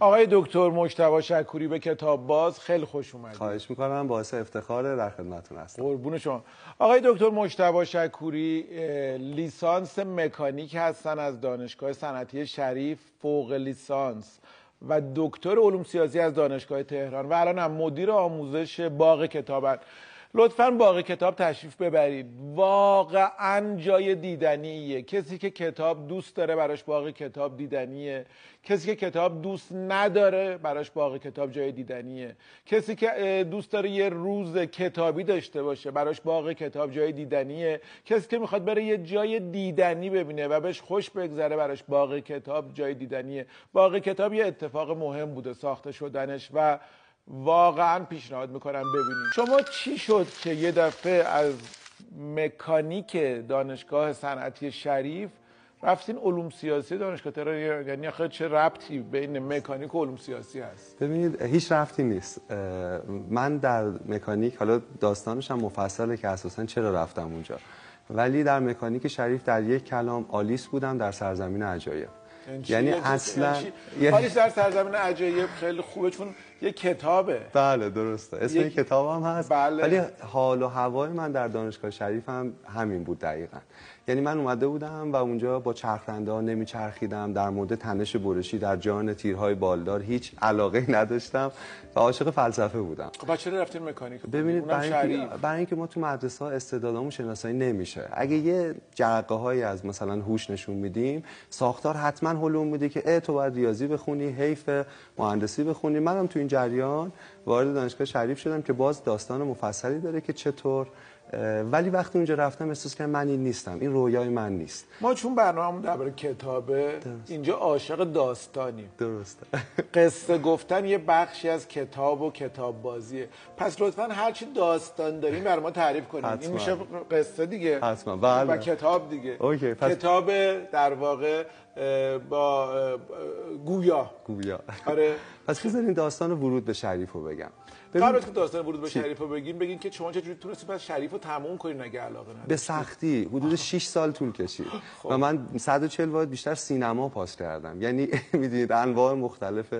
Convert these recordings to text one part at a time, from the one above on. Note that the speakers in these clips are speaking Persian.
آقای دکتر مجتبی شکوری به کتاب باز خیلی خوش اومدید. خواهش می‌کنم باعث افتخار در خدمتتون هستم. قربون شما. آقای دکتر مجتبی شکوری لیسانس مکانیک هستن از دانشگاه صنعتی شریف فوق لیسانس و دکتر علوم سیاسی از دانشگاه تهران و الان هم مدیر آموزش باغ کتابن. لطفا باغ کتاب تشریف ببرید. واقعا جای دیدنیه. کسی که کتاب دوست داره براش باغ کتاب دیدنیه. کسی که کتاب دوست نداره براش باغ کتاب جای دیدنیه. کسی که دوست داره یه روز کتابی داشته باشه براش باغ کتاب جای دیدنیه. کسی که می‌خواد بره یه جای دیدنی ببینه و بهش خوش بگذره براش باغ کتاب جای دیدنیه. باغ کتاب یه اتفاق مهم بوده ساخته شدنش و واقعا پیشنهاد می‌کنم ببینید شما چی شد که یه دفعه از مکانیک دانشگاه صنعتی شریف رفتین علوم سیاسی دانشگاه تهران؟ یعنی آخه چه ربطی بین مکانیک و علوم سیاسی هست؟ ببینید هیچ رفتی نیست. من در مکانیک حالا داستانش هم مفصله که اساسا چرا رفتم اونجا. ولی در مکانیک شریف در یک کلام آلیس بودم در سرزمین عجایب. یعنی چی؟ اصلا چی؟ یه- حالیش در سرزمین عجایب خیلی خوبه چون یه کتابه. بله درسته. اسم یک- این کتاب هم هست. بله. ولی حال و هوای من در دانشگاه شریف هم همین بود دقیقا. یعنی من اومده بودم و اونجا با چرخنده ها نمیچرخیدم. در مورد تنش برشی در جان تیرهای بالدار هیچ علاقه نداشتم و عاشق فلسفه بودم. خب چرا رفتین مکانیک؟ ببینید اونم برای برای اینکه ما تو مدرسه ها استعدادامون شناسایی نمیشه. اگه یه جرقه هایی از مثلا هوش نشون میدیم ساختار حتما هلوم میده که اه تو باید ریاضی بخونی حیف مهندسی بخونی. منم تو این جریان وارد دانشگاه شریف شدم که باز داستان مفصلی داره که چطور ولی وقتی اونجا رفتم احساس کردم من این نیستم این رویای من نیست. ما چون برنامه درباره کتابه اینجا عاشق داستانیم. درسته. قصه گفتن یه بخشی از کتاب و کتاب بازیه. پس لطفا هر چی داستان داریم بر ما تعریف کنید. این. میشه قصه دیگه. حتما، بله. و کتاب دیگه. اوکی، پس- کتاب در واقع با گویا. گویا. آره. پس بذارین داستان ورود به شریف رو بگم. قبل از که داستان ورود به شریف رو بگین بگین که شما چجوری تونستی پس شریف رو تموم کنین اگه علاقه نداری به سختی. حدود 6 سال طول کشید. و من 140 واحد بیشتر سینما پاس کردم. یعنی می‌دونید انواع مختلف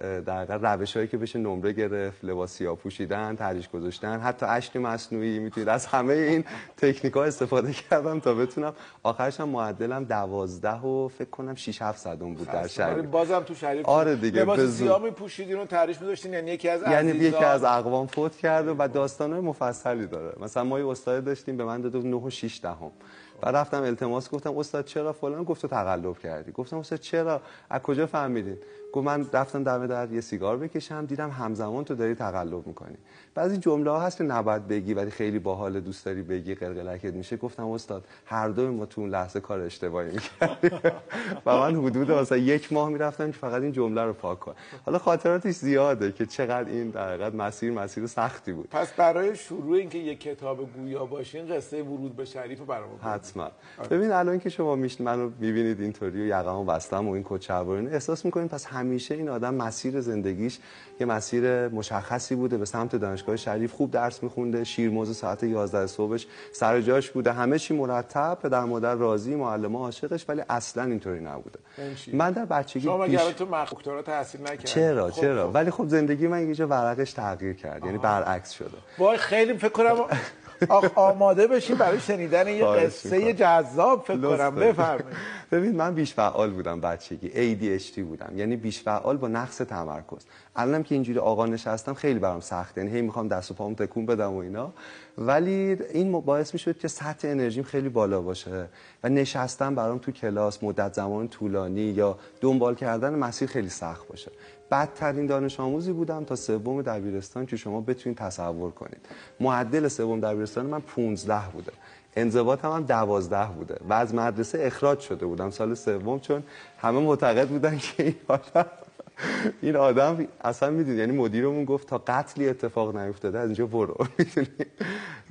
در واقع روش هایی که بشه نمره گرفت لباس سیاه پوشیدن تریش گذاشتن حتی اشک مصنوعی می‌تونید از همه این تکنیک ها استفاده کردم تا بتونم. آخرش هم معدلم 12 و فکر کنم 6 7 صدم بود در شریف بازم تو شریف آره دیگه، لباس زور. سیاه میپوشیدین و تعریف می‌داشتین یعنی یکی از یعنی عزیزان یکی از اقوام فوت کرده و داستانهای مفصلی داره. مثلا ما یه استاد داشتیم به من بود 9 و 6 دهم. و رفتم التماس گفتم استاد چرا فلان؟ گفت تو تقلب کردی. گفتم استاد چرا؟ از کجا فهمیدین؟ گفت من رفتم دم در یه سیگار بکشم دیدم همزمان تو داری تقلب می‌کنی. بعضی جمله ها هست که نباید بگی ولی خیلی باحال دوست داری بگی قلقلکت میشه. گفتم استاد هر دوی ما تو اون لحظه کار اشتباهی می‌کردیم. و من حدود مثلا یک ماه می‌رفتم که فقط این جمله رو پاک کنم. حالا خاطراتش زیاده که چقدر این در حقیقت مسیر مسیر سختی بود. پس برای شروع اینکه یک کتاب گویا باشین قصه ورود به شریف بگید. حتما. ببین الان که شما میش منو می‌بینید اینطوری و یقمو بستم و این شلوار احساس می‌کنید پس همیشه این آدم مسیر زندگیش یه مسیر مشخصی بوده به سمت دانشگاه شریف خوب درس میخونده شیرموز ساعت 11 صبحش سر جاش بوده. همه چی مرتب پدر مادر راضی معلم عاشقش ولی اصلا اینطوری نبوده؟ من در بچگی شما الان تو دکترا تحصیل نکردین چرا خب، چرا؟ خب. ولی خب زندگی من یه ورقش تغییر کرد یعنی برعکس شده. وای خیلی فکر کنم آماده بشین برای شنیدن یه قصه. جذاب فکر کنم. بفرمایید. ببین من بیش فعال بودم بچگی. ADHD بودم. یعنی بیش فعال با نقص تمرکز. الانم که اینجوری آقا نشستم خیلی برام سخته. یعنی هی می‌خوام دست و پامو تکون بدم و اینا. ولی این باعث می‌شد که سطح انرژیم خیلی بالا باشه. و نشستم برام تو کلاس مدت زمان طولانی یا دنبال کردن مسیر خیلی سخت باشه. بدترین دانش آموزی بودم تا سوم دبیرستان که شما بتونید تصور کنید. معدل سوم دبیرستان من 15 بوده. انضباط هم, هم دوازده بوده. و از مدرسه اخراج شده بودم سال سوم چون همه معتقد بودن که این آدم این آدم اصلا می‌دونی یعنی مدیرمون گفت تا قتلی اتفاق نیفتاده از اینجا برو. می‌دونی؟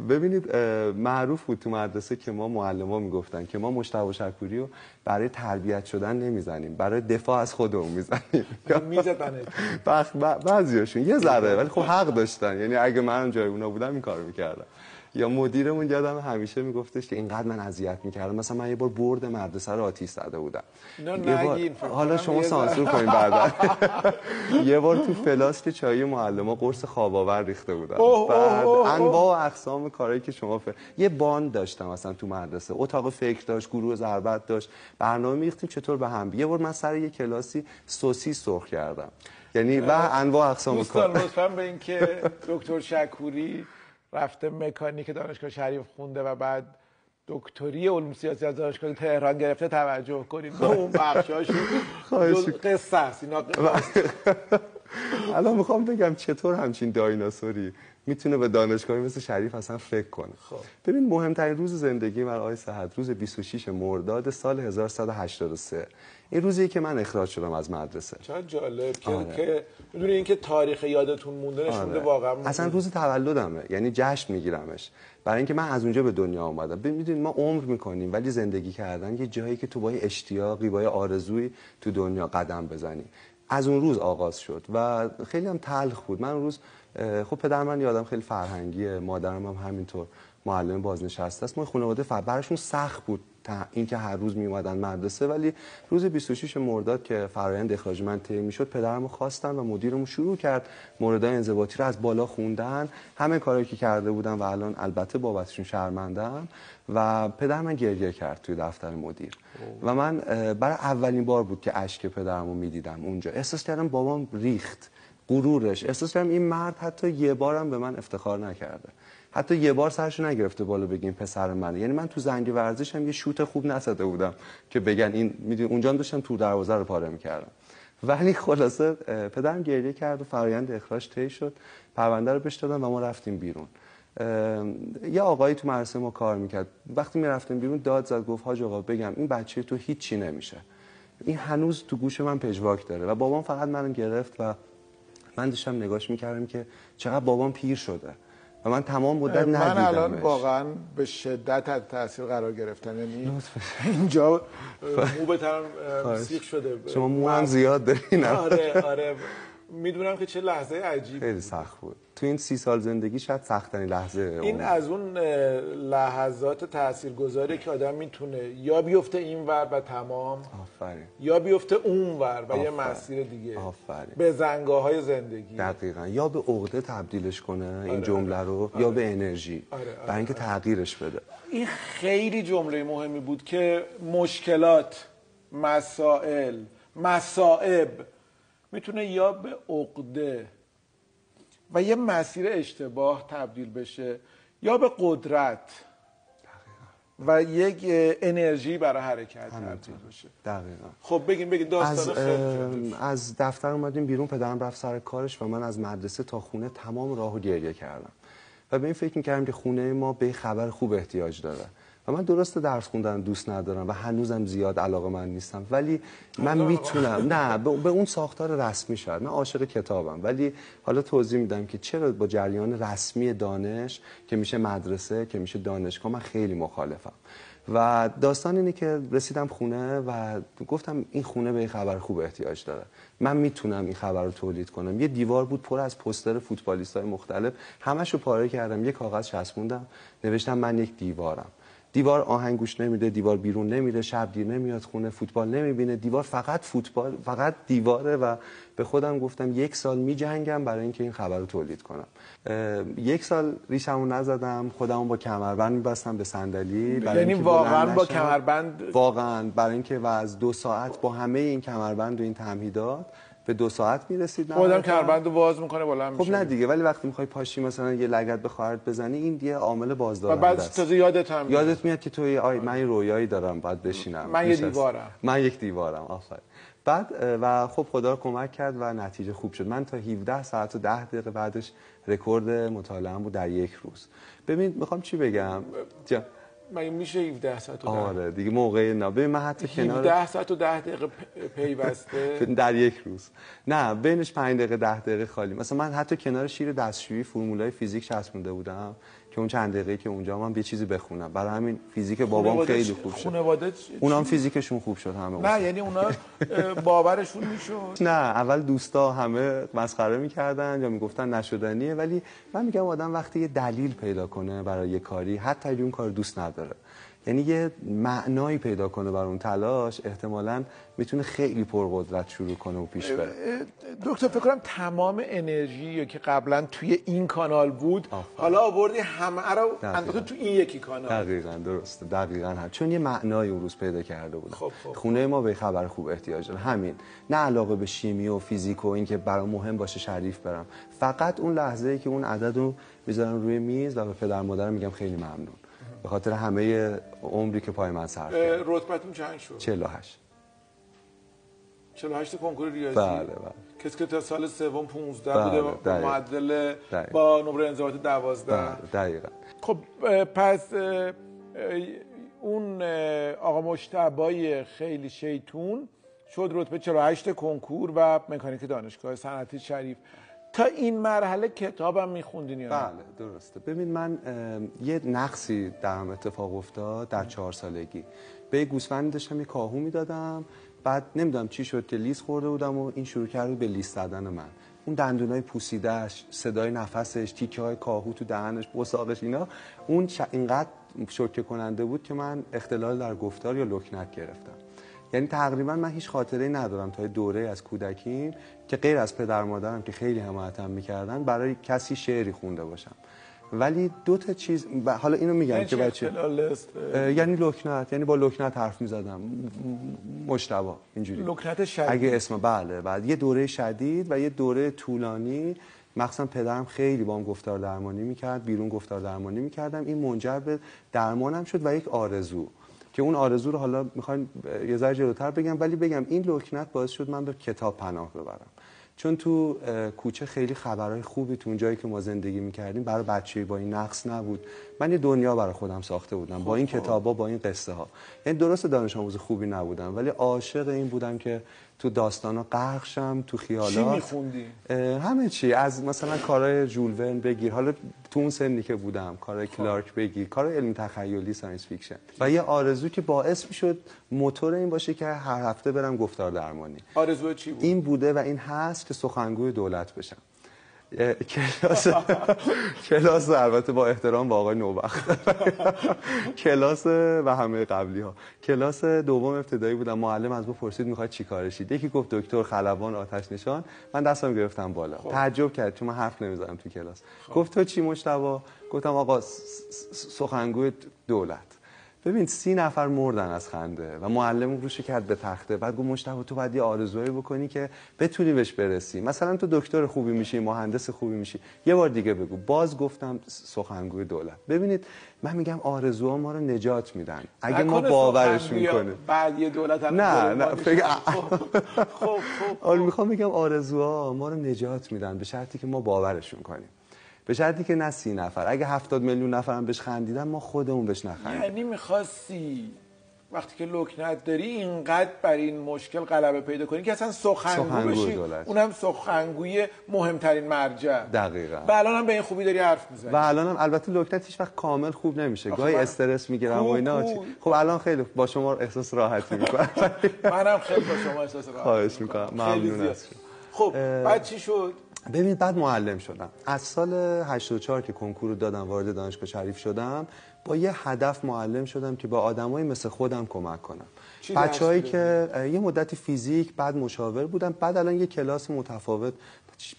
ببینید معروف بود تو مدرسه که ما معلم می‌گفتن که ما مشتبه شکوری رو برای تربیت شدن نمی‌زنیم برای دفاع از خودمون می‌زنیم. میزدنت بخ... بعضیاشون یه ذره ولی خب حق داشتن. یعنی اگه من جای اونا بودم این کارو می‌کردم. یا مدیرمون یادم همیشه میگفتش که اینقدر من اذیت می‌کردم. مثلا من یه بار برد مدرسه رو آتیش زده بودم. حالا شما سانسور کنین بعدا. یه بار تو فلاسک چای معلما قرص خواب آور ریخته بودم بعد. انواع و اقسام کارهایی که شما. یه باند داشتم مثلا تو مدرسه. اتاق فکر داشت گروه ضربت داشت. برنامه میریختیم چطور به هم. یه بار من سر یه کلاسی سوسیس سرخ کردم. یعنی و انواع اقسام دوستان کار. لطفا به اینکه دکتر شکوری رفته مکانیک دانشگاه شریف خونده و بعد دکتری علوم سیاسی از دانشگاه تهران گرفته توجه کنیم به اون بخشاشو خواهش جز قصه است. اینا. الان می‌خوام بگم چطور همچین دایناسوری می‌تونه به دانشگاهی مثل شریف اصلا فکر کنه. خب. ببین مهمترین روز زندگی من آقای صحت روز 26 مرداد سال 1183 این روزی که من اخراج شدم از مدرسه. چقدر جالب که آره. که بدون اینکه تاریخ یادتون مونده نشون آره. واقعا اصلا روز تولدمه. یعنی جشن میگیرمش. برای اینکه من از اونجا به دنیا آمدم می‌دونید ما عمر می‌کنیم ولی زندگی کردن یه جایی که تو با اشتیاقی با آرزویی تو دنیا قدم بزنی. از اون روز آغاز شد و خیلی هم تلخ بود. من اون روز خب پدر من یادم خیلی فرهنگیه مادرم هم همینطور معلم بازنشسته است. ما خانواده فر براشون سخت بود تا اینکه هر روز می اومدن مدرسه ولی روز 26 مرداد که فرایند اخراج من طی می‌شد پدرمو خواستن و مدیرمون شروع کرد موردهای انضباطی رو از بالا خوندن. همه کارهایی که کرده بودم و الان البته بابتشون شرمندم و پدر من گریه کرد توی دفتر مدیر. و من برای اولین بار بود که اشک پدرمو می‌دیدم اونجا. احساس کردم بابام ریخت. غرورش. احساس کردم این مرد حتی یه بارم به من افتخار نکرده. حتی یه بار سرشو نگرفته بالا بگیم پسر منه. یعنی من تو زنگ ورزش هم یه شوت خوب نزده بودم که بگن این می‌دونی اونجا داشتم تو دروازه رو پاره می‌کردم. ولی خلاصه پدرم گریه کرد و فرایند اخراج طی شد. پرونده رو بهش دادن و ما رفتیم بیرون. یه آقایی تو مدرسه ما کار می‌کرد. وقتی می‌رفتیم بیرون داد زد گفت حاج آقا بگم این بچه تو هیچی نمیشه. این هنوز تو گوش من پژواک داره. و بابام فقط منو گرفت و من داشتم نگاش می‌کردم که چقدر بابام پیر شده. و من تمام مدت من الان واقعا به شدت از تاثیر قرار گرفتم. یعنی اینجا مو به سیخ شده. شما مو هم زیاد دارین. آره آره. می‌دونم که چه لحظه عجیب خیلی سخت بود. تو این سی سال زندگی شاید سختترین لحظه این عمر. از اون لحظات تاثیرگذاری که آدم می‌تونه یا بیفته این ور و تمام آفرین. یا بیفته اون ور و یه. مسیر دیگه. آفرین. به زنگاه های زندگی. دقیقا. یا به عقده تبدیلش کنه این جمله رو یا به انرژی. آره، آره، برای اینکه تغییرش بده. این خیلی جمله مهمی بود که مشکلات مسائل مسائب می‌تونه یا به عقده و یه مسیر اشتباه تبدیل بشه یا به قدرت و یک انرژی برای حرکت تبدیل بشه. دقیقا. خب بگیم از, داستان اه، از دفتر اومدیم بیرون پدرم رفت سر کارش و من از مدرسه تا خونه تمام راهو گریه کردم. و به این فکر می‌کردم که خونه ما به خبر خوب احتیاج داره. و من درست درس خوندن دوست ندارم و هنوزم زیاد علاقه من نیستم. ولی من می‌تونم. نه به اون ساختار رسمی شاید. من عاشق کتابم. ولی حالا توضیح میدم که چرا با جریان رسمی دانش که میشه مدرسه که میشه دانشگاه من خیلی مخالفم. و داستان اینه که رسیدم خونه و گفتم این خونه به یه خبر خوب احتیاج داره. من می‌تونم این خبر رو تولید کنم. یه دیوار بود پر از پستر فوتبالیست های مختلف. همش رو پاره کردم. یه کاغذ چسبوندم. نوشتم من یک دیوارم. دیوار آهنگ گوش نمیده دیوار بیرون نمیره شب دیر نمیاد خونه فوتبال نمی‌بینه. دیوار فقط فوتبال فقط دیواره و به خودم گفتم یک سال میجنگم برای اینکه این خبر رو تولید کنم. یک سال ریشمو نزدم خودمو با کمربند میبستم به صندلی. یعنی واقعا با. کمربند؟ واقعا برای اینکه و از دو ساعت با همه این کمربند و این تمهیدات به دو ساعت می‌رسید خودم کمربند رو باز می‌کنه بلند خب نه دیگه. ولی وقتی می‌خوای پاشی مثلا یه لگد به خواهرت بزنی این دیگه عامل بازدارنده بعد تازه یادت هم میاد. یادت میاد که تو آی من یه رویایی دارم باید بشینم. من یه دیوارم. من یک دیوارم آفرین. بعد و خب خدا رو کمک کرد و نتیجه خوب شد. من تا 17 ساعت و 10 دقیقه بعدش رکورد مطالعه‌ام بود در یک روز. ببین می‌خوام چی بگم؟ جا. مگه میشه 17 ساعت و ده؟ آره دیگه موقع نه. ببین من حتی کنار 17 ساعت و 10 دقیقه پیوسته. در یک روز. نه بینش 5 دقیقه 10 دقیقه خالی. مثلا من حتی کنار شیر دستشویی فرمولای فیزیک چسبونده بودم. که اون چند دقیقه که اونجا من یه چیزی بخونم. برای همین فیزیک بابام خیلی خوب شد. خانواده اونام فیزیکشون خوب شد همه نه یعنی اونا باورشون می‌شد؟ نه اول دوستا همه مسخره می‌کردن یا می‌گفتن نشدنیه ولی من میگم آدم وقتی یه دلیل پیدا کنه برای یه کاری حتی اگه اون کار دوست نداره. یعنی یه معنایی پیدا کنه بر اون تلاش احتمالا می‌تونه خیلی پرقدرت شروع کنه و پیش بره. دکتر فکر کنم تمام انرژی که قبلا توی این کانال بود حالا آوردی همه رو انداختی تو این یکی کانال. دقیقا درسته. دقیقا هم. چون یه معنای اون روز پیدا کرده بودم خب خب. خونه ما به خبر خوب احتیاج داره. همین. نه علاقه به شیمی و فیزیک و اینکه برای مهم باشه شریف برم. فقط اون لحظه ای که اون عدد رو می‌ذارم روی میز و به پدر مادرم میگم خیلی ممنون. به خاطر همه عمری که پای من صرف کرد. رتبتون چند شد؟ 48 48 کنکور ریاضی؟ بله بله. کسی که تا سال سوم 15 بله، بوده با معدل با نمره انضباط 12 بله دقیقاً. خب پس اون آقا مشتبای خیلی شیطون شد رتبه 48 کنکور و مکانیک دانشگاه صنعتی شریف. تا این مرحله کتابم میخوندین یا بله درسته. ببین من یه نقصی در هم اتفاق افتاد در چهار سالگی. به یه گوسفندی داشتم یه کاهو می‌دادم. بعد نمی‌دونم چی شد که لیس خورده بودم و این شروع کرد به لیس زدن من. اون دندونای پوسیدهش صدای نفسش تیکه های کاهو تو دهنش بساقش اینا. اون اینقدر شوکه کننده بود که من اختلال در گفتار یا لکنت گرفتم. یعنی تقریبا من هیچ خاطره ندارم تا دوره از کودکیم که غیر از پدر مادرم که خیلی حمایتم می‌کردن برای کسی شعری خونده باشم. ولی دو تا چیز حالا اینو میگم یعنی که بچه یعنی لکنت یعنی با لکنت حرف می‌زدم. مشتبا اینجوری. لکنت شدید. اگه اسم بله بعد یه دوره شدید و یه دوره طولانی. مخصوصا پدرم خیلی با هم گفتار درمانی می‌کرد بیرون گفتار درمانی می‌کردم. این منجر به درمانم شد و یک آرزو. که اون آرزو رو حالا می‌خواین یه ذره جلوتر بگم ولی بگم این لکنت باعث شد من به کتاب پناه ببرم. چون تو کوچه خیلی خبرهای خوبی تو اون جایی که ما زندگی می‌کردیم برای بچه با این نقص نبود. من یه دنیا برای خودم ساخته بودم با این خب، خب. کتابا با این قصه ها یعنی درست دانش آموز خوبی نبودم ولی عاشق این بودم که تو داستانا غرق شم تو خیالات چی میخوندی؟ همه چی از مثلا کارهای ژول ورن بگیر حالا تو اون سنی که بودم کارهای خب. کلارک بگیر کارهای علمی تخیلی science fiction و یه آرزو که باعث می‌شد موتور این باشه که هر هفته برم گفتار درمانی آرزو چی بود؟ این بوده و این هست که سخنگوی دولت بشم کلاس کلاس البته با احترام با آقای نوبخت. کلاس و همه قبلی ها کلاس دوم ابتدایی بودم معلم از ما پرسید می‌خواد چی کارشید یکی گفت دکتر خلبان آتش نشان. من دستم گرفتم بالا. خب. تعجب کرد چون من حرف نمی‌زنم تو کلاس. خب. گفت تو چی مشتبا گفتم آقا سخنگوی دولت. ببین سی نفر مردن از خنده و معلم روش کرد به تخته. بعد گفت مشتبه تو باید یه آرزوهایی بکنی که بتونی بهش برسی. مثلا تو دکتر خوبی میشی مهندس خوبی میشی. یه بار دیگه بگو. باز گفتم سخنگوی دولت. ببینید من میگم آرزوها ما رو نجات میدن. اگه ما باورشون کنیم بعد یه دولت هم نه نه فکر خب خب, خب. می‌خوام بگم آرزوها ما رو نجات میدن به شرطی که ما باورشون کنیم. به شرطی که نه سی نفر. اگه هفتاد میلیون نفر هم بهش خندیدن ما خودمون بهش نخندیم. یعنی می‌خواستی وقتی که لکنت داری اینقدر بر این مشکل غلبه پیدا کنی که اصلا سخنگو بشی. اونم سخنگوی مهمترین مرجع. دقیقا. و الان هم به این خوبی داری حرف می‌زنی. و الان هم البته لکنت هیچ وقت کامل خوب نمیشه. گاهی استرس می‌گیرم و اینا. خب الان خیلی با شما احساس راحتی می‌کنم. منم خیلی با شما احساس راحتی خواهش می‌کنم. ممنون خب بعد چی شد؟ ببینید بعد معلم شدم. از سال 84 که کنکور رو دادم وارد دانشگاه شریف شدم با یه هدف معلم شدم که با آدمای مثل خودم کمک کنم. بچه‌هایی که یه مدتی فیزیک بعد مشاور بودم بعد الان یه کلاس متفاوت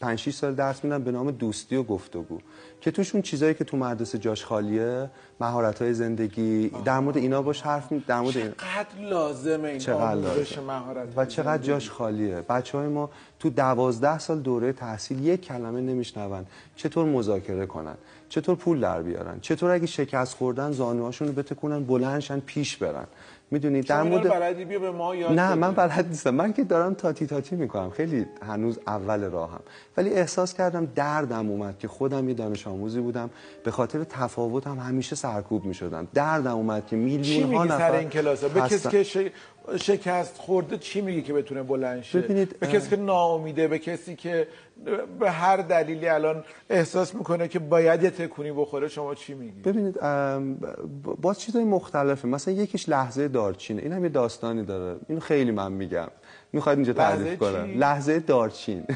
5 6 سال درس میدم به نام دوستی و گفتگو که توشون چیزایی که تو مدرسه جاش خالیه مهارت های زندگی در مورد اینا باش حرف می در مورد چقدر لازمه این چقدر مهارت و چقدر جاش خالیه. بچه های ما تو دوازده سال دوره تحصیل یک کلمه نمیشنون چطور مذاکره کنن چطور پول در بیارن چطور اگه شکست خوردن زانوهاشون رو بتکونن بلندشن پیش برن. می‌دونید در مورد بلدی بیا به ما یاد نه من بلد نیستم. من که دارم تاتی تاتی می‌کنم. خیلی هنوز اول راهم ولی احساس کردم دردم اومد که خودم یه دانش آموزی بودم. به خاطر تفاوتم همیشه سرکوب می‌شدم. دردم اومد که میلیون ها نفر این کلاس؟ به کسی که شکست خورده چی میگی که بتونه بلند شه؟ ببینید، به کسی که ناامیده به کسی که به هر دلیلی الان احساس می‌کنه که باید یه تکونی بخوره شما چی میگی؟ ببینید باز چیزای مختلفه. مثلا یکیش لحظه دارچینه. این هم یه داستانی داره. اینو خیلی من میگم. می‌خواید اینجا تعریف کنم؟ لحظه دارچین.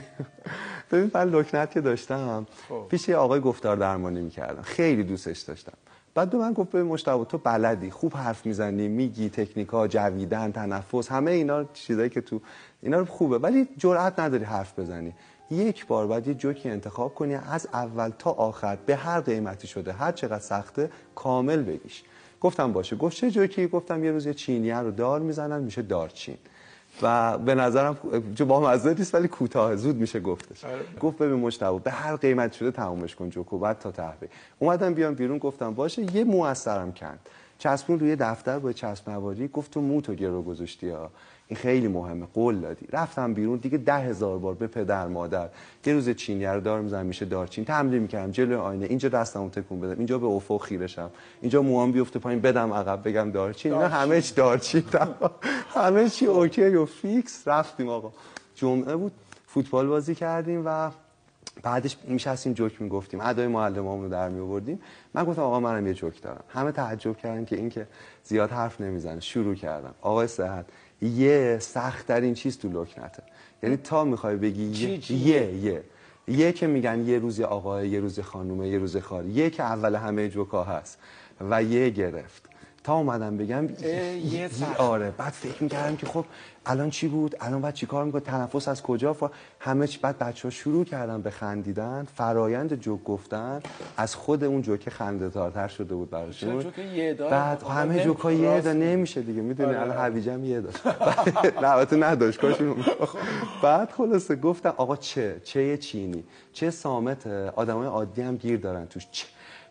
ببین من لکنت که داشتم. خب. پیش یه آقای گفتار درمانی می‌کردم. خیلی دوستش داشتم. بعد به من گفت به مشتاق تو بلدی خوب حرف می‌زنی میگی تکنیکا جویدن تنفس همه اینا چیزایی که تو اینا رو خوبه ولی جرئت نداری حرف بزنی. یک بار باید یه جوکی انتخاب کنی از اول تا آخر به هر قیمتی شده هر چقدر سخته کامل بگیش. گفتم باشه. گفت چه جوکی؟ گفتم یه روز یه چینیه رو دار می‌زنن میشه دارچین. و به نظرم جو با مزه نیست ولی کوتاه زود میشه گفتش آره. گفت ببین مجتبی به هر قیمت شده تمومش کن جوکو بعد تا بری. اومدم بیام بیرون گفتم باشه یه مو از سرم کند چسبون روی دفتر با چسب نواری گفت تو مو تو گرو گذاشتی ها این خیلی مهمه قول دادی. رفتم بیرون دیگه ده هزار بار به پدر مادر یه روز چینی رو دار می‌زنم میشه دارچین تمرین می‌کردم جلوی آینه اینجا دستمو تکون بدم اینجا به افق خیرشم اینجا موام بیفته پایین بدم عقب بگم دارچین اینا همه چی دارچین همه چی OK و fix. رفتیم آقا. جمعه بود فوتبال بازی کردیم و بعدش میشستیم جوک می‌گفتیم. ادای معلمامون رو در می آوردیم من گفتم آقا منم یه جوک دارم. همه تعجب کردن که این که زیاد حرف نمی‌زنه. شروع کردم. آقای صحت یه سخت ترین چیز تو لکنته. یعنی تا می‌خوای بگی چی- یه چی؟ یه یه. یه که میگن یه روز آقای یه روز خانومه یه روز خالی. یه که اول همه جوکا هست و یه گرفت. تا اومدم بگم یه. آره بعد فکر می‌کردم که خب الان چی بود؟ الان بعد چیکار می‌کنه تنفس از کجا؟ فا... همه چی بعد بچه ها شروع کردن به خندیدن فرایند جوک گفتن از خود اون جوک خنده دارتر شده بود براشون؟ بعد همه جوک ها یه دا. نمیشه دیگه می‌دونی؟ آره. الان حویجم یه داشت نه البته نداشت کاش بعد خلاصه گفتم آقا چه؟ چه چینی؟ چه سامته آدمای عادی هم گیر دارن توش. چه.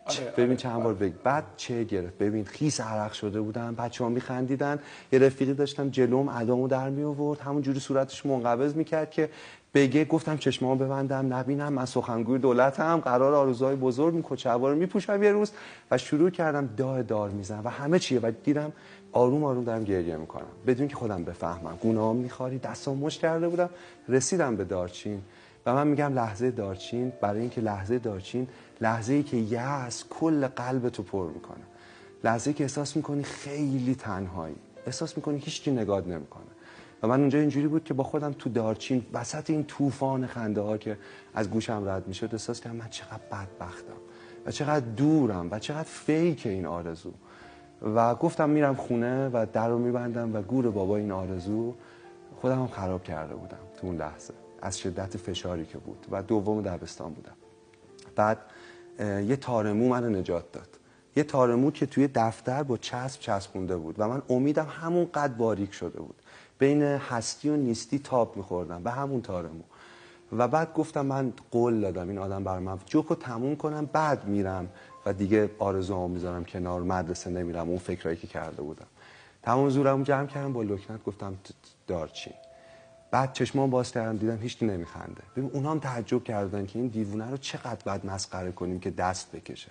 آره، ببین آره، چند بار بگی. بعد چه گرفت؟ ببین خیس عرق شده بودم بچه ها میخندیدن یه رفیقی داشتم جلوم ادامو در می آورد همون جوری صورتش منقبض می‌کرد که بگه گفتم چشمامو ببندم نبینم من سخنگوی دولتم قرار آرزوهای بزرگ کچه‌ها رو میپوشم یه روز. و شروع کردم داد دار می‌زنم. و همه چیه؟ و دیدم آروم آروم دارم گریه می‌کنم. بدون که خودم بفهمم. گونه‌ام میخواری دستام مش کرده بودم. رسیدم به دارچین. من میگم لحظه دارچین برای اینکه لحظه دارچین لحظه ای که یأس کل قلبتو پر می‌کنه. لحظه ای که احساس می‌کنی خیلی تنهایی. احساس می‌کنی هیچکی نگات نمی‌کنه. و من اونجا اینجوری بود که با خودم تو دارچین وسط این طوفان خنده ها که از گوشم رد می‌شد احساس کردم من چقدر بدبختم و چقدر دورم و چقدر فیک این آرزو. و گفتم میرم خونه و در میبندم و گور بابا این آرزو خودم هم خراب کرده بودم تو اون لحظه. از شدت فشاری که بود و دوم دبستان بودم. بعد یه تارمو من نجات داد. یه تارمو که توی دفتر با چسب چسبونده بود و من امیدم همون قد باریک شده بود. بین هستی و نیستی تاب میخوردم به همون تارمو. و بعد گفتم من قول دادم این آدم برای من جوکو تموم کنم بعد میرم و دیگه آرزوامو می‌ذارم کنار مدرسه نمیرم. اون فکرایی که کرده بودم. تمام زورمو جمع کردم با لکنت گفتم دارچین. بعد چشمام باز کردم دیدم هیچ نمیخنده. ببین اونا هم تعجب کردن که این دیوونه رو چقدر باید مسخره کنیم که دست بکشه.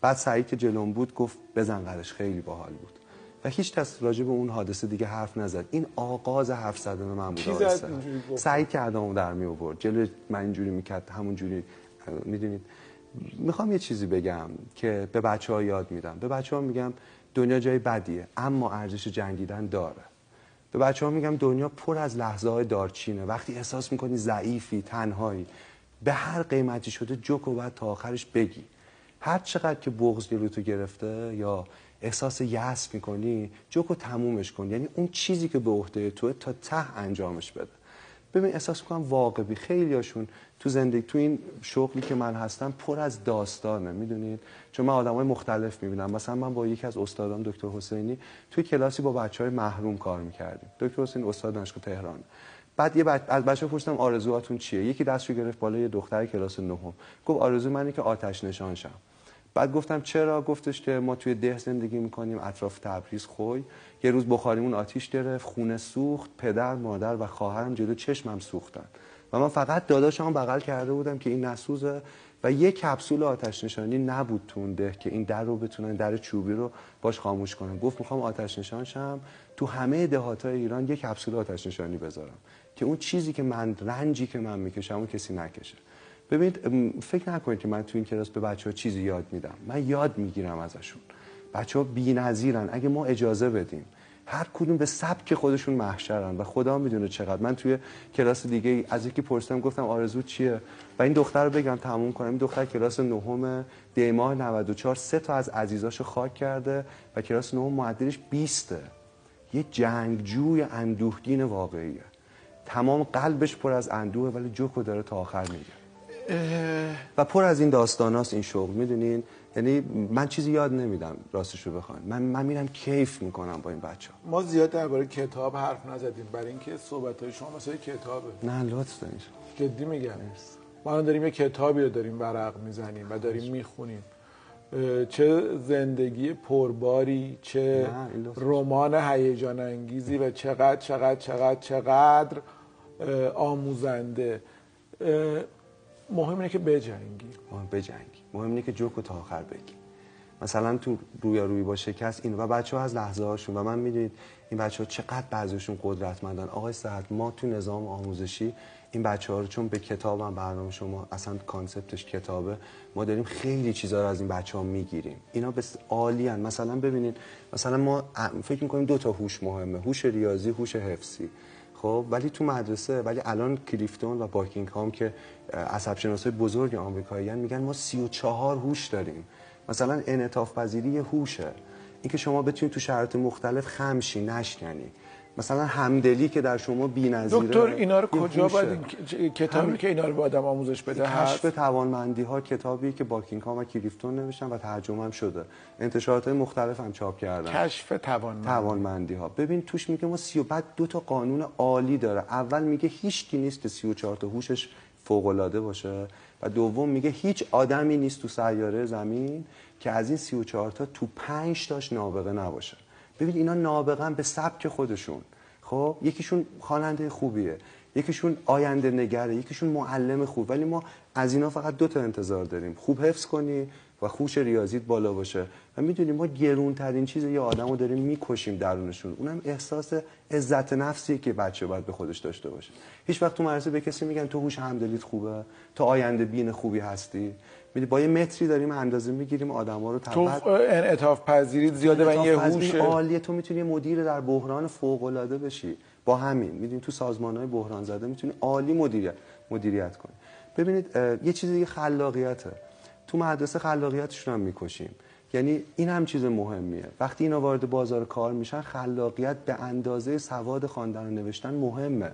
بعد سعید که جلوم بود گفت بزن قرش خیلی باحال بود. و هیچ کس راجع به اون حادثه دیگه حرف نزد. این آغاز حرف زدن من بود که ادامو در می آورد. جلوی من اینجوری می‌کرد همون جوری می‌دونید؟ می‌خوام یه چیزی بگم که به بچه ها یاد میدم. به بچه ها میگم دنیا جای بدیه اما ارزش جنگیدن داره. به بچه ها میگم دنیا پر از لحظه های دارچینه. وقتی احساس می‌کنی ضعیفی تنهایی به هر قیمتی شده جوک و تا آخرش بگی. هر چقدر که بغض تو گرفته یا احساس یأس می‌کنی جوکو تمومش کن. یعنی اون چیزی که به عهده توه تا ته انجامش بده. ببین احساس می‌کنم واقعی خیلی هاشون تو زندگی تو این شغلی که من هستم پر از داستانه می‌دونید؟ چون من آدمای مختلف می‌بینم. مثلا من با یکی از استادان دکتر حسینی توی کلاسی با بچه های محروم کار می‌کردیم. دکتر حسینی استاد دانشگاه تهران. بعد یه بچ... از بچه پرسیدم آرزوهاتون چیه؟ یکی دستشو گرفت بالا یه دختر کلاس نهم. گفت آرزو منی که آتش نشان شم بعد گفتم چرا؟ گفتش که ما توی ده زندگی می‌کنیم اطراف تبریز خوی. یه روز بخاریمون آتیش گرفت خونه سوخت پدر مادر و خواهرم جلو چشمم سوختن. و من فقط داداشم بغل کرده بودم که این نسوزه و یک کپسول آتش نشانی نبود تو اون ده که این در رو بتونن در چوبی رو باش خاموش کنم گفت می‌خوام آتش نشان شم. تو همه دهاتای ایران یک کپسول آتش نشانی بذارم که اون چیزی که من رنجی که من می‌کشم اون کسی نکشه. ببینید فکر نکنید که من تو این کلاس به بچه ها چیزی یاد میدم. من یاد می‌گیرم ازشون. بچه ها بی اگه ما اجازه بدیم هر کدوم به سبک خودشون محشرن و خدا می‌دونه چقدر. من توی کلاس دیگه از یکی پرسیدم گفتم آرزو چیه؟ و این دختر رو بگم تموم کنم. این دختر کلاس نهم دیماه 94 سه تا از عزیزاشو خاک کرده و کلاس نهم معدلش 20 یه جنگجوی اندوهگین واقعیه. تمام قلبش پر از اندوه ولی جوکو داره تا آخر میگه. و پر از این داستاناست این شغل. می‌دونین؟ یعنی من چیزی یاد نمیدم راستش رو بخواین من من میرم کیف می‌کنم با این بچه ها ما زیاد درباره کتاب حرف نزدیم. برای اینکه صحبت های شما مثلا کتابه. نه لطف دارین. جدی میگم. ما داریم یه کتابی رو داریم ورق می‌زنیم و داریم می‌خونیم. چه زندگی پرباری چه رمان هیجان انگیزی و چقدر چقدر چقدر چقدر آموزنده. مهم اینه که بجنگی بجنگی مهم اینه که جوکو تا آخر بگی. مثلا تو روی با شکست این و بچه ها از لحظه هاشون و من می‌دونید این بچه ها چقدر بعضیشون قدرتمندن. آقای صحت ما تو نظام آموزشی این بچه ها رو چون به کتاب هم برنامه شما اصلا کانسپتش کتابه ما داریم خیلی چیزا رو از این بچه ها می‌گیریم. اینا بس عالی. مثلا ببینید مثلا ما فکر می‌کنیم دو تا هوش مهمه هوش ریاضی هوش حفظی. خب ولی تو مدرسه ولی الان کلیفتون و هام که عصب شناسای بزرگ آمریکاییان میگن ما 34 هوش داریم. مثلا انعطاف پذیری هوشه. اینکه شما بتونید تو شرایط مختلف خمشی نشکنی مثلا همدلی که در شما بی‌نظیره دکتر اینا رو کجا باید کتابی که اینا رو به آدم آموزش بده؟ کشف توانمندی ها کتابی که باکینگهام و کلیفتون نوشتن و ترجمه هم شده. انتشارات مختلف هم چاپ کردن. کشف توانمندی. توانمندی ها ببین توش میگه ما سی و بعد دو تا قانون عالی داره. اول میگه هیچ کی نیست که 34 تا هوشش فوق العاده باشه و دوم میگه هیچ آدمی نیست تو سیاره زمین که از این 34 تا تو 5 تاش نابغه نباشه. ببین اینا نابغن به سبک خودشون. خب یکیشون خواننده خوبیه یکیشون آینده نگره یکیشون معلم خوب. ولی ما از اینا فقط دو تا انتظار داریم. خوب حفظ کنی و خوش ریاضیت بالا باشه. و می‌دونیم ما گرون ترین چیز یه آدم رو داریم می‌کشیم درونشون. اونم احساس عزت نفسیه که بچه باید به خودش داشته باشه. هیچ وقت تو مدرسه به کسی میگن تو هوش همدلیت خوبه تو آینده بین خوبی هستی. با یه متری داریم اندازه می‌گیریم آدما رو تو انعطاف پذیری زیاده و یه هوش عالیه. تو می‌تونی مدیر در بحران فوق العاده بشی. با همین. می‌دونی تو سازمان های بحران زده می‌تونی عالی مدیریت مدیریت کنی. ببینید یه چیز دیگه خلاقیته. تو مدرسه خلاقیتشون هم می‌کشیم. یعنی این هم چیز مهمیه. وقتی اینا وارد بازار کار میشن خلاقیت به اندازه سواد خواندن و نوشتن مهمه.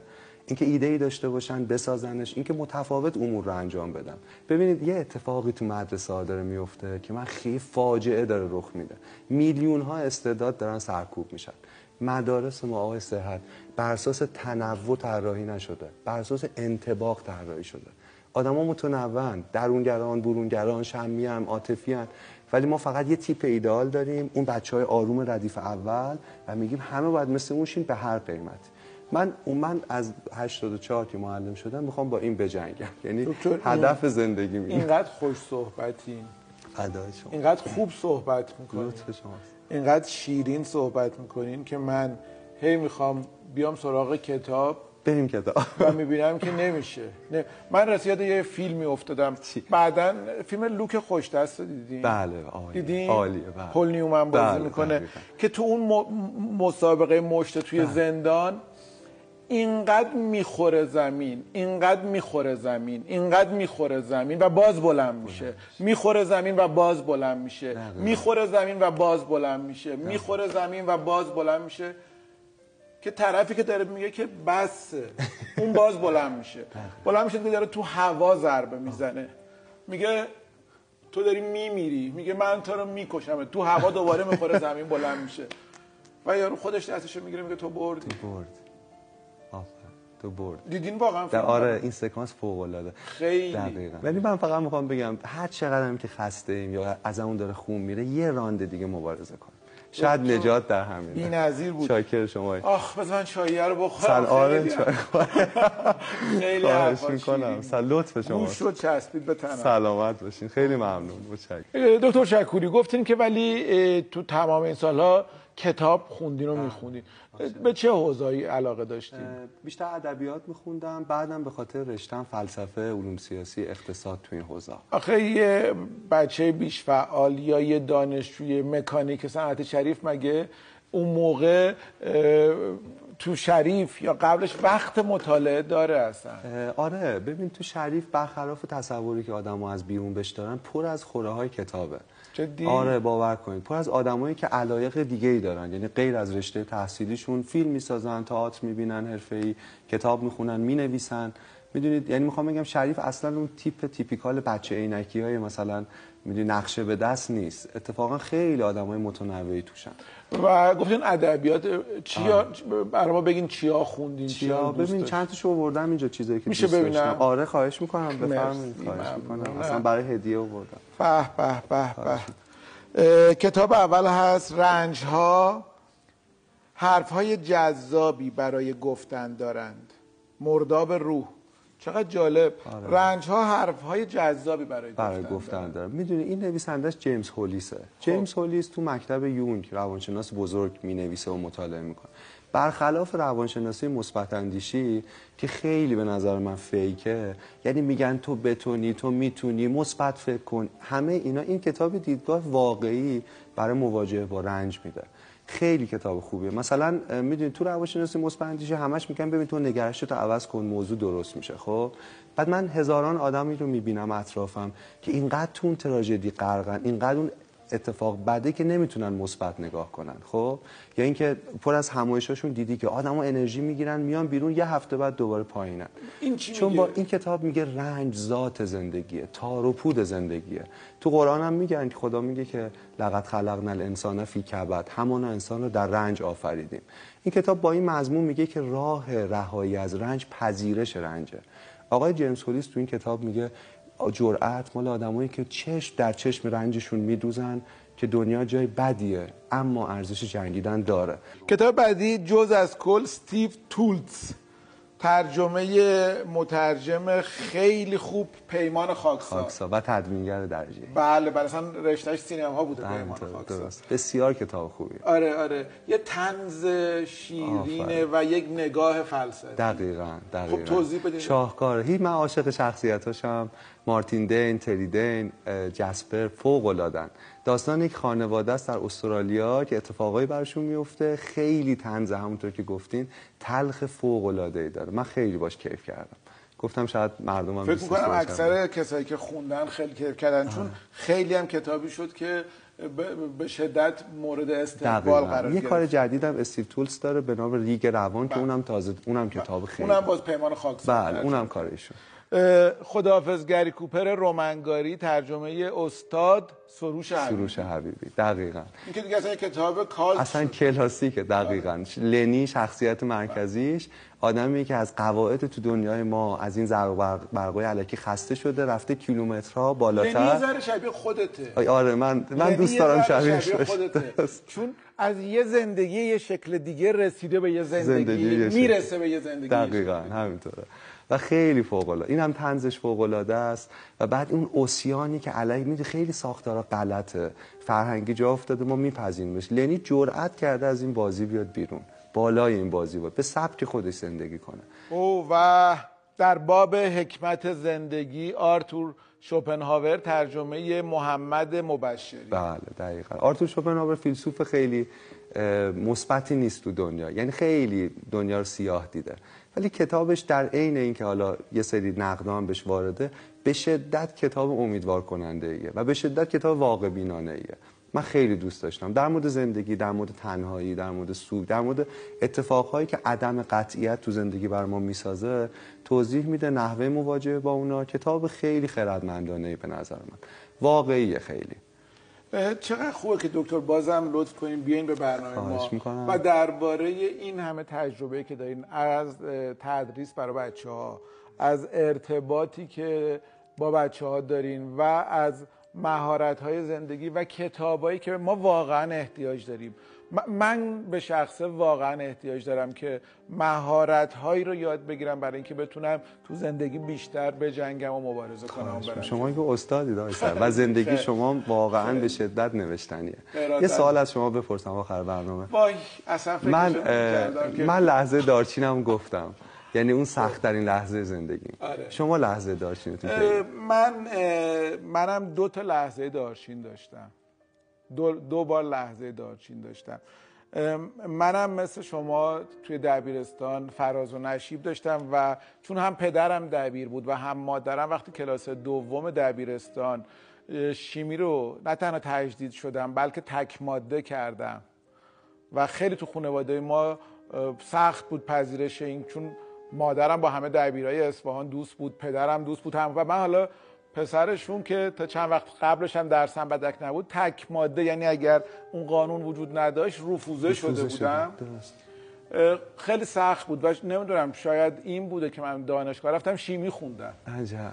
اینکه ایده ای داشته باشن بسازنش اینکه متفاوت امور رو انجام بدن. ببینید یه اتفاقی تو مدرسه ها داره میفته که من خیلی فاجعه داره رخ میده. میلیون ها استعداد دارن سرکوب میشن. مدارس ما آقای صحت بر اساس تنوع طراحی نشده. بر اساس انتباق طراحی شده. آدما متنوعن. درونگران برونگران شمی هم عاطفی ولی ما فقط یه تیپ ایدال داریم. اون بچه های آروم ردیف اول و میگیم همه باید مثل اون به هر قیمت من من از 84 که معلم شدم می‌خوام با این بجنگم. یعنی هدف زندگی می اینقدر خوش صحبتین شما. اینقدر خوب صحبت می‌کنین. اینقدر شیرین صحبت می‌کنین که من هی می‌خوام بیام سراغ کتاب بریم کتاب. و می‌بینم که نمیشه. نه. من رسیاد یه فیلمی افتادم. بعدا فیلم لوک خوش دست رو دیدین؟ بله عالیه. دیدین؟ عالیه بله. پل نیومن بازی بله. می‌کنه. که تو اون مسابقه مشت توی بله. زندان اینقدر می‌خوره زمین اینقدر می‌خوره زمین اینقدر می‌خوره زمین و باز بلند میشه. می‌خوره زمین و باز بلند میشه. می‌خوره زمین و باز بلند میشه. می‌خوره زمین و باز بلند میشه. که طرفی که داره میگه که بس اون باز بلند میشه. بلند میشه که داره تو هوا ضربه می‌زنه. میگه تو داری میمیری. میگه من تو رو می‌کشم تو هوا دوباره می‌خوره زمین بلند میشه. و یارو خودش دستشو می‌گیره میگه تو بردی. تو برد. تو برد. دیدین واقعا آره این سکانس فوق العاده. خیلی. دقیقاً. ولی من فقط می‌خوام بگم هر چقدر که خسته ایم یا از اون داره خون میره یه راند دیگه مبارزه کن. شاید نجات در همین بی‌نظیر بود. شاکر شما. آخ بس من چاییه رو بخورم. آره چای خیلی خواهش می‌کنم. سل لطف شما. گوش رو چسبید به تنم. سلامت باشین. خیلی ممنون. دکتر شکوری گفتین که ولی تو تمام این سالها کتاب خوندین و میخوندین. به چه حوزه‌ای علاقه داشتین؟ بیشتر ادبیات میخوندم بعدم به خاطر رشتم فلسفه علوم سیاسی اقتصاد تو این حوزه. آخه یه بچه بیش فعال یا یه دانشجوی مکانیک صنعت شریف مگه اون موقع تو شریف یا قبلش وقت مطالعه داره اصلا؟ آره. ببین تو شریف برخلاف تصوری که آدم از بیرون بش دارن پر از خوره های کتابه. جدی؟ آره باور کنید پر از آدمایی که علایق دیگه ای دارن یعنی غیر از رشته تحصیلیشون فیلم می‌سازن تئاتر می‌بینن حرفه‌ای کتاب می‌خونن می‌نویسن می‌دونید یعنی می‌خوام بگم شریف اصلا اون تیپ تیپیکال بچه عینکی های مثلا می‌دونی نقشه به دست نیست. اتفاقا خیلی آدمای متنوعی توشن. و گفتین ادبیات چیا؟ برای ما بگین چیا خوندین چیا, ببین؟ چند تاشو آوردم اینجا چیزایی که میشه. ببینم؟ آره خواهش می‌کنم. بفرمایید خواهش. می‌کنم. اصلا برای هدیه آوردم. به به به به. کتاب اول هست رنج ها حرف های جذابی برای گفتن دارند. مرداب روح. چقدر جالب. رنج ها حرف های جذابی برای, آره. برای گفتن, گفتن دارم می‌دونی این نویسندش جیمز هولیسه. جیمز هولیس تو مکتب یونگ روانشناس بزرگ می‌نویسه و مطالعه می‌کنه. برخلاف روانشناسی مثبت اندیشی که خیلی به نظر من فیکه یعنی میگن تو بتونی تو می‌تونی مثبت فکر کن. همه اینا این کتاب دیدگاه واقعی برای مواجهه با رنج میده. خیلی کتاب خوبیه. مثلا می‌دونی تو روانشناسی مثبت اندیشی همش میگن ببین تو نگرش تو عوض کن موضوع درست میشه خب؟ بعد من هزاران آدمی رو می‌بینم اطرافم که اینقدر تو اون تراژدی غرقن اینقدر اون اتفاق بده که نمی‌تونن مثبت نگاه کنن خب؟ یا اینکه پر از همایشاشون دیدی که آدما انرژی می‌گیرن میان بیرون یه هفته بعد دوباره پایینن. این چی چون میگه؟ با این کتاب میگه رنج ذات زندگیه تار و پود زندگیه. تو قرآن هم میگن که خدا میگه که لقد خلقنا الانسان فی کبد همان انسان رو در رنج آفریدیم. این کتاب با این مضمون میگه که راه رهایی از رنج پذیرش رنجه. آقای جیمز هولیس تو این کتاب میگه جرأت مال آدمایی که چشم در چشم رنجشون میدوزن که دنیا جای بدیه اما ارزش جنگیدن داره. کتاب بعدی جز از کل استیو تولتز ترجمه مترجم خیلی خوب پیمان خاکسار. خاکسا و تدوینگر درجه. بله بله اصلا رشتهش سینما بوده پیمان همینطور، خاکسار. درست. بسیار کتاب خوبیه آره آره. یه تنز شیرینه و یک نگاه فلسفی. دقیقا دقیقا. خب توضیح بدید. شاهکاره هی من عاشق شخصیتاشم. مارتین دین تری دین جسپر فوق العادن داستان یک خانواده است در استرالیا که اتفاقایی براشون میفته خیلی تنزه همونطور که گفتین تلخ فوق العاده ای داره. من خیلی باش کیف کردم. گفتم شاید مردم هم فکر می‌کنم. اکثر کسایی که خوندن خیلی کیف کردن چون خیلی هم کتابی شد که به شدت مورد استقبال قرار یه گرفت. کار جدیدم استیو تولز داره به نام ریگ روان که اونم تازه اونم کتاب خیلی اونم باز پیمان خاکسار بله اونم کارشون خداحافظ گری کوپر رومنگاری ترجمه استاد سروش حبیبی. سروش حبیبی دقیقا. این که دیگه اصلا کتاب کال اصلا کلاسیکه دقیقا. لنی شخصیت مرکزیش. آدمی که از قواعد تو دنیای ما از این برق- برقای علکی خسته شده رفته کیلومترها لنی بالاتر ذره شبیه خودته. آره من من لنی دوست دارم شبیه بشه خودته. چون از یه زندگی یه شکل دیگه رسیده به یه زندگی, زندگی. می‌رسه به یه زندگی. دقیقا همینطوره. و خیلی فوق العاده این هم طنزش فوق العاده است. و بعد اون اوسیانی که علیه میده خیلی ساختارا غلطه. فرهنگی جا افتاده ما میپذیریمش لنی جرأت کرده از این بازی بیاد بیرون. بالای این بازی بود به سبک خودش زندگی کنه. او و در باب حکمت زندگی آرتور شوپنهاور ترجمه محمد مبشری. بله دقیقا. آرتور شوپنهاور فیلسوف خیلی مثبتی نیست تو دنیا. یعنی خیلی دنیا رو سیاه دیده. ولی کتابش در عین اینکه حالا یه سری نقدان بهش وارده به شدت کتاب امیدوار کننده ایه و به شدت کتاب واقع بینانه ایه. من خیلی دوست داشتم. در مورد زندگی در مورد تنهایی در مورد سوگ در مورد اتفاقهایی که عدم قطعیت تو زندگی بر ما می‌سازه توضیح میده نحوه مواجهه با اونا. کتاب خیلی خردمندانه ای به نظر من. واقعیه خیلی. چقدر خوبه که دکتر بازم لطف کنیم بیاین به برنامه ما می‌کنم. و درباره این همه تجربه که دارین از تدریس برای بچه ها از ارتباطی که با بچه ها دارین و از مهارت های زندگی و کتابایی که ما واقعا احتیاج داریم من به شخصه واقعا احتیاج دارم که مهارت هایی رو یاد بگیرم برای اینکه بتونم تو زندگی بیشتر بجنگم و مبارزه کنم شما که استادی داشت و زندگی شما واقعا به شدت نوشتنیه. یه سوال از شما بپرسم آخر برنامه وای اصلا من من لحظه دارچینم گفتم. یعنی اون سخت ترین لحظه زندگی. آره. شما لحظه دارچینتون من منم دو تا لحظه دارچین داشتم. دو, دو بار لحظه دارچین داشتم. منم مثل شما توی دبیرستان فراز و نشیب داشتم و چون هم پدرم دبیر بود و هم مادرم وقتی کلاس دوم دبیرستان شیمی رو نه تنها تجدید شدم بلکه تک ماده کردم. و خیلی تو خانواده ما سخت بود پذیرش این چون مادرم با همه دبیرای اصفهان دوست بود پدرم دوست بود هم و من حالا پسرشون که تا چند وقت قبلش هم درسم بدک نبود تک ماده یعنی اگر اون قانون وجود نداشت رفوزه شده بودم خیلی سخت بود و نمی‌دونم شاید این بوده که من دانشگاه رفتم شیمی خوندم عجب.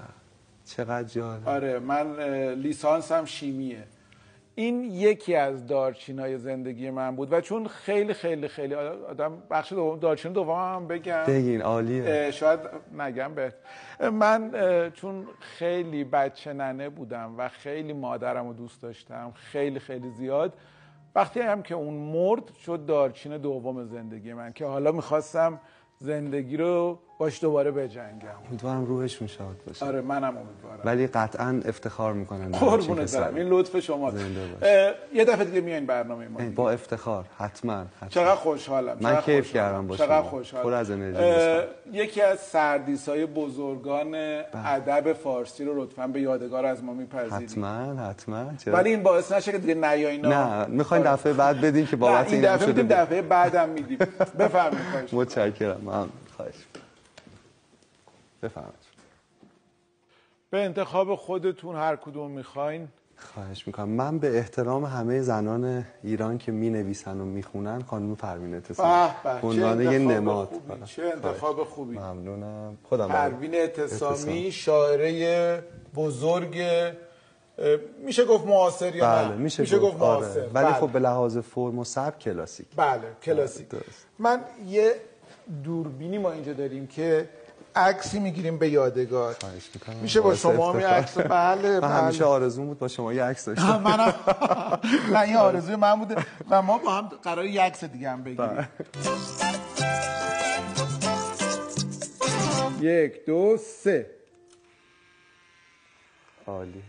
چقدر جالب. آره من لیسانسم شیمیه. این یکی از دارچینای زندگی من بود و چون خیلی خیلی خیلی آدم بخش دوم دارچین دوم هم بگم. بگین عالیه. شاید نگم به من چون خیلی بچه ننه بودم و خیلی مادرم رو دوست داشتم خیلی خیلی زیاد وقتی هم که اون مرد شد دارچین دوم زندگی من که حالا می‌خواستم زندگی رو باش دوباره بجنگم. امیدوارم روحشون شاد باشه. آره منم امیدوارم. ولی قطعا افتخار می‌کنن قربونت برم این لطف شما. یه دفعه دیگه میایین برنامه ما. با افتخار حتما, حتما. چقدر خوشحالم من کیف کردم با چقدر خوشحالم. از انرژی یکی از سردیس های بزرگان بله. ادب فارسی رو لطفا به یادگار از ما میپذیرید. حتما حتما. ولی این باعث نشه که دیگه نیایین نه می‌خواین آره. دفعه بعد بدین که بابت این دفعه بعدم میدیم. بفرمایید متشکرم من خواهش بفرمایید. به انتخاب خودتون هر کدوم می‌خواین. خواهش می‌کنم. من به احترام همه زنان ایران که می نویسن و می‌خونن خانم پروین اتصامی عنوان یه نماد. خوبی. چه انتخاب خوبی. ممنونم. خودم پروین اتصامی شاعره بزرگ میشه گفت معاصر یا بله، میشه, میشه گفت آره. معاصر. ولی بله. خب به لحاظ فرم و سبک کلاسیک. بله کلاسیک. من یه دوربینی ما اینجا داریم که عکسی می‌گیریم به یادگار. میشه با شما می عکس بله من همیشه بله. آرزو بود با شما یه عکس داشتم منم. نه این آرزوی من بوده. و ما با هم قرار یه عکس دیگه هم بگیریم. بله. یک دو سه. عالی.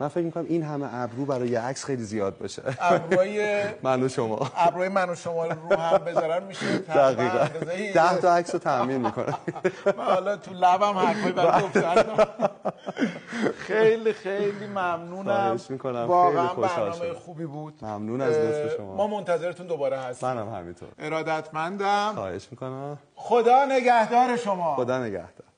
من فکر می‌کنم این همه ابرو برای یه عکس خیلی زیاد باشه. ابروی من و شما. ابروی من و شما رو هم بذارن میشه دقیقا. ده تا عکس رو تامین می‌کنم. من حالا تو لبم حرفای برای خیلی خیلی ممنونم. می‌کنم. واقعا برنامه خوبی بود. ممنون از لطف شما. ما منتظرتون دوباره هستیم. منم همینطور. ارادتمندم. خواهش می‌کنم. خدا نگهدار شما. خدا نگهدار.